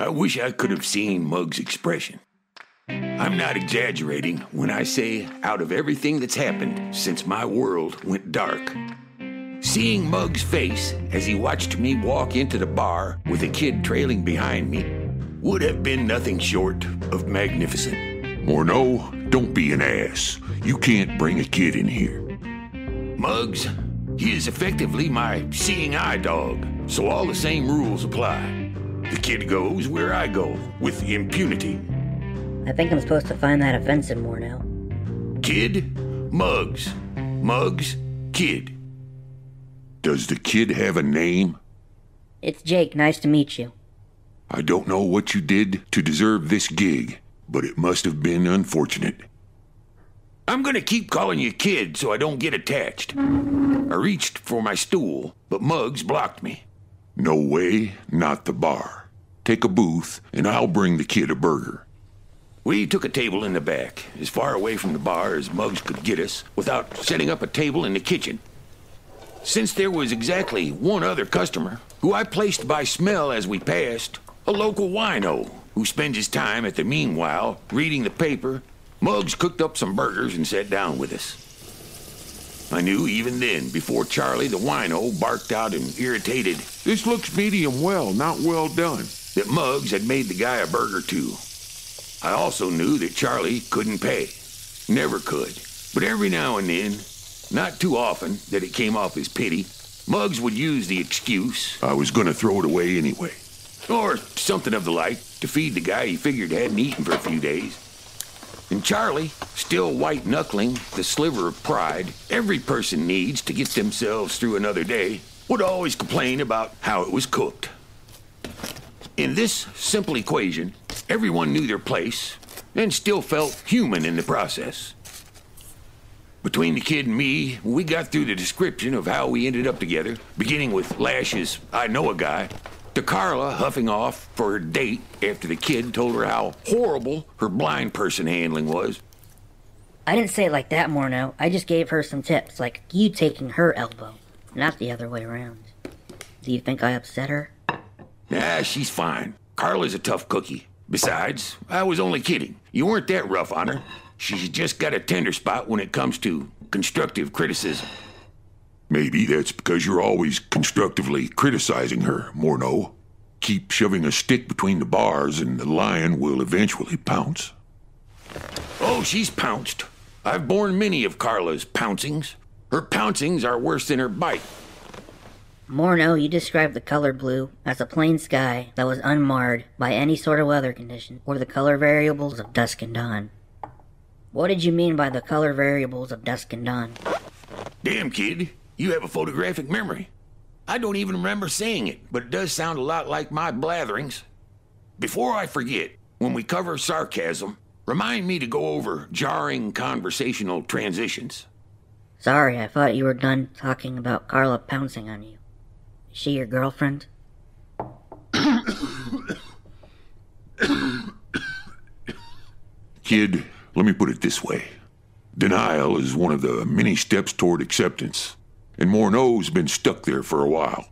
I wish I could have seen Mug's expression. I'm not exaggerating when I say, out of everything that's happened since my world went dark, seeing Mug's face as he watched me walk into the bar with a kid trailing behind me would have been nothing short of magnificent. Morneau, don't be an ass. You can't bring a kid in here. Mugs, he is effectively my seeing eye dog, so all the same rules apply. The kid goes where I go, with impunity. I think I'm supposed to find that offensive more now. Kid, Mugs. Mugs, kid. Does the kid have a name? It's Jake. Nice to meet you. I don't know what you did to deserve this gig, but it must have been unfortunate. I'm gonna keep calling you kid so I don't get attached. I reached for my stool, but Mugs blocked me. No way, not the bar. Take a booth, and I'll bring the kid a burger. We took a table in the back, as far away from the bar as Mugs could get us, without setting up a table in the kitchen. Since there was exactly one other customer, who I placed by smell as we passed, a local wino who spends his time at the Meanwhile reading the paper, Mugs cooked up some burgers and sat down with us. I knew even then, before Charlie the wino barked out an irritated, This looks medium well, not well done. that Mugs had made the guy a burger too. I also knew that Charlie couldn't pay. Never could. But every now and then, not too often that it came off as pity, Mugs would use the excuse, I was gonna throw it away anyway. or something of the like, to feed the guy he figured hadn't eaten for a few days. And Charlie, still white knuckling the sliver of pride every person needs to get themselves through another day, would always complain about how it was cooked. In this simple equation, everyone knew their place and still felt human in the process. Between the kid and me, we got through the description of how we ended up together, beginning with Lash's I know a guy, to Carla huffing off for her date after the kid told her how horrible her blind person handling was. I didn't say it like that, Morneau. I just gave her some tips, like you taking her elbow, not the other way around. Do you think I upset her? Nah, she's fine. Carla's a tough cookie. Besides, I was only kidding. You weren't that rough on her. She's just got a tender spot when it comes to constructive criticism. Maybe that's because you're always constructively criticizing her, Morneau. Keep shoving a stick between the bars, and the lion will eventually pounce. Oh, she's pounced. I've borne many of Carla's pouncings. Her pouncings are worse than her bite. Morneau, you described the color blue as a plain sky that was unmarred by any sort of weather condition or the color variables of dusk and dawn. What did you mean by the color variables of dusk and dawn? Damn, kid, you have a photographic memory. I don't even remember saying it, but it does sound a lot like my blatherings. Before I forget, when we cover sarcasm, remind me to go over jarring conversational transitions. Sorry, I thought you were done talking about Carla pouncing on you. Is she your girlfriend? Kid, let me put it this way denial is one of the many steps toward acceptance, and Morneau's been stuck there for a while.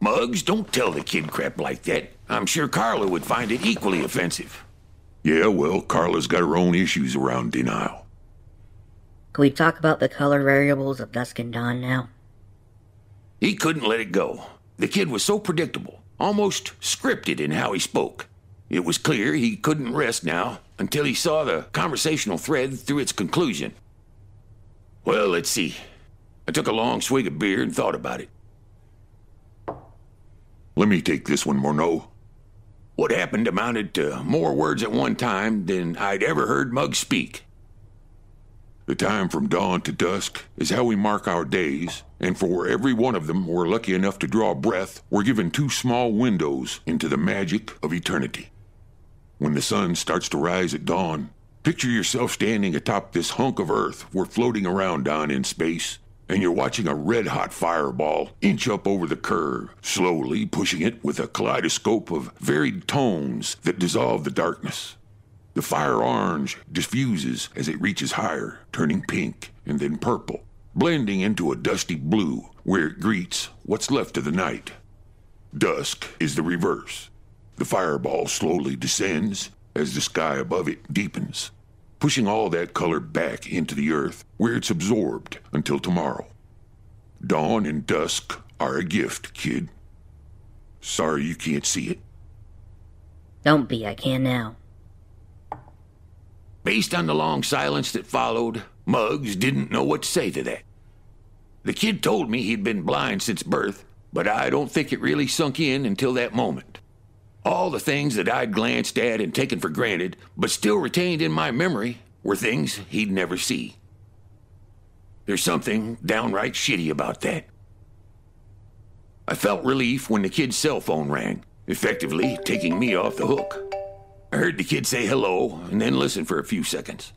Mugs, don't tell the kid crap like that. I'm sure Carla would find it equally offensive. Yeah, well, Carla's got her own issues around denial. Can we talk about the color variables of dusk and dawn now? He couldn't let it go. The kid was so predictable, almost scripted in how he spoke. It was clear he couldn't rest now until he saw the conversational thread through its conclusion. Well, let's see. I took a long swig of beer and thought about it. Let me take this one, Morneau. What happened amounted to more words at one time than I'd ever heard Mugs speak. The time from dawn to dusk is how we mark our days, and for every one of them we're lucky enough to draw breath, we're given two small windows into the magic of eternity. When the sun starts to rise at dawn, picture yourself standing atop this hunk of earth we're floating around on in space, and you're watching a red hot fireball inch up over the curve, slowly pushing it with a kaleidoscope of varied tones that dissolve the darkness. The fire orange diffuses as it reaches higher, turning pink and then purple, blending into a dusty blue where it greets what's left of the night. Dusk is the reverse. The fireball slowly descends as the sky above it deepens, pushing all that color back into the earth where it's absorbed until tomorrow. Dawn and dusk are a gift, kid. Sorry you can't see it. Don't be, I can now. Based on the long silence that followed, Mugs didn't know what to say to that. The kid told me he'd been blind since birth, but I don't think it really sunk in until that moment. All the things that I'd glanced at and taken for granted, but still retained in my memory, were things he'd never see. There's something downright shitty about that. I felt relief when the kid's cell phone rang, effectively taking me off the hook. I heard the kid say hello and then listen for a few seconds.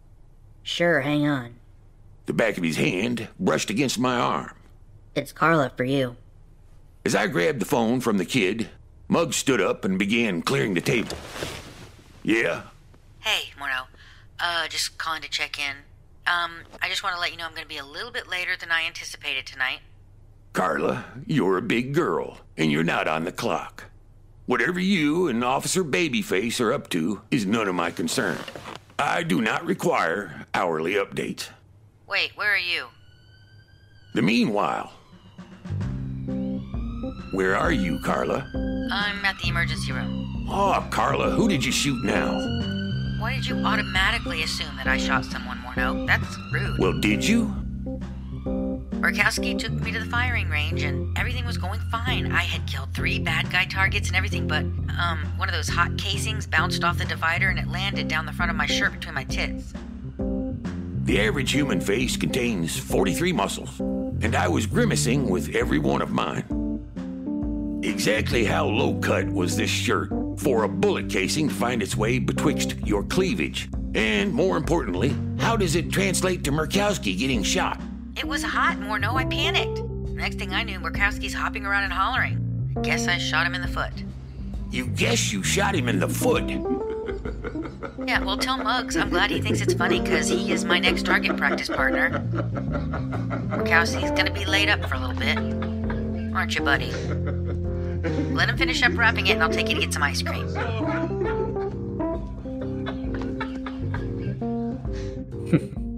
Sure, hang on. The back of his hand brushed against my arm. It's Carla for you. As I grabbed the phone from the kid, Mugs stood up and began clearing the table. Yeah? Hey, Morneau. Uh, just calling to check in. Um, I just want to let you know I'm going to be a little bit later than I anticipated tonight. Carla, you're a big girl, and you're not on the clock. Whatever you and Officer Babyface are up to is none of my concern. I do not require hourly updates. Wait, where are you? The Meanwhile, where are you, Carla? I'm at the emergency room. Oh, Carla, who did you shoot now? Why did you automatically assume that I shot someone, Morneau? That's rude. Well, did you? Murkowski took me to the firing range and everything was going fine. I had killed three bad guy targets and everything, but um, one of those hot casings bounced off the divider and it landed down the front of my shirt between my tits. The average human face contains 43 muscles, and I was grimacing with every one of mine. Exactly how low cut was this shirt for a bullet casing to find its way betwixt your cleavage? And more importantly, how does it translate to Murkowski getting shot? It was hot, Morneau. I panicked. Next thing I knew, Murkowski's hopping around and hollering. I guess I shot him in the foot. You guess you shot him in the foot. Yeah, well, tell Mugs I'm glad he thinks it's funny because he is my next target practice partner. Murkowski's gonna be laid up for a little bit. Aren't you, buddy? Let him finish up wrapping it and I'll take you to get some ice cream.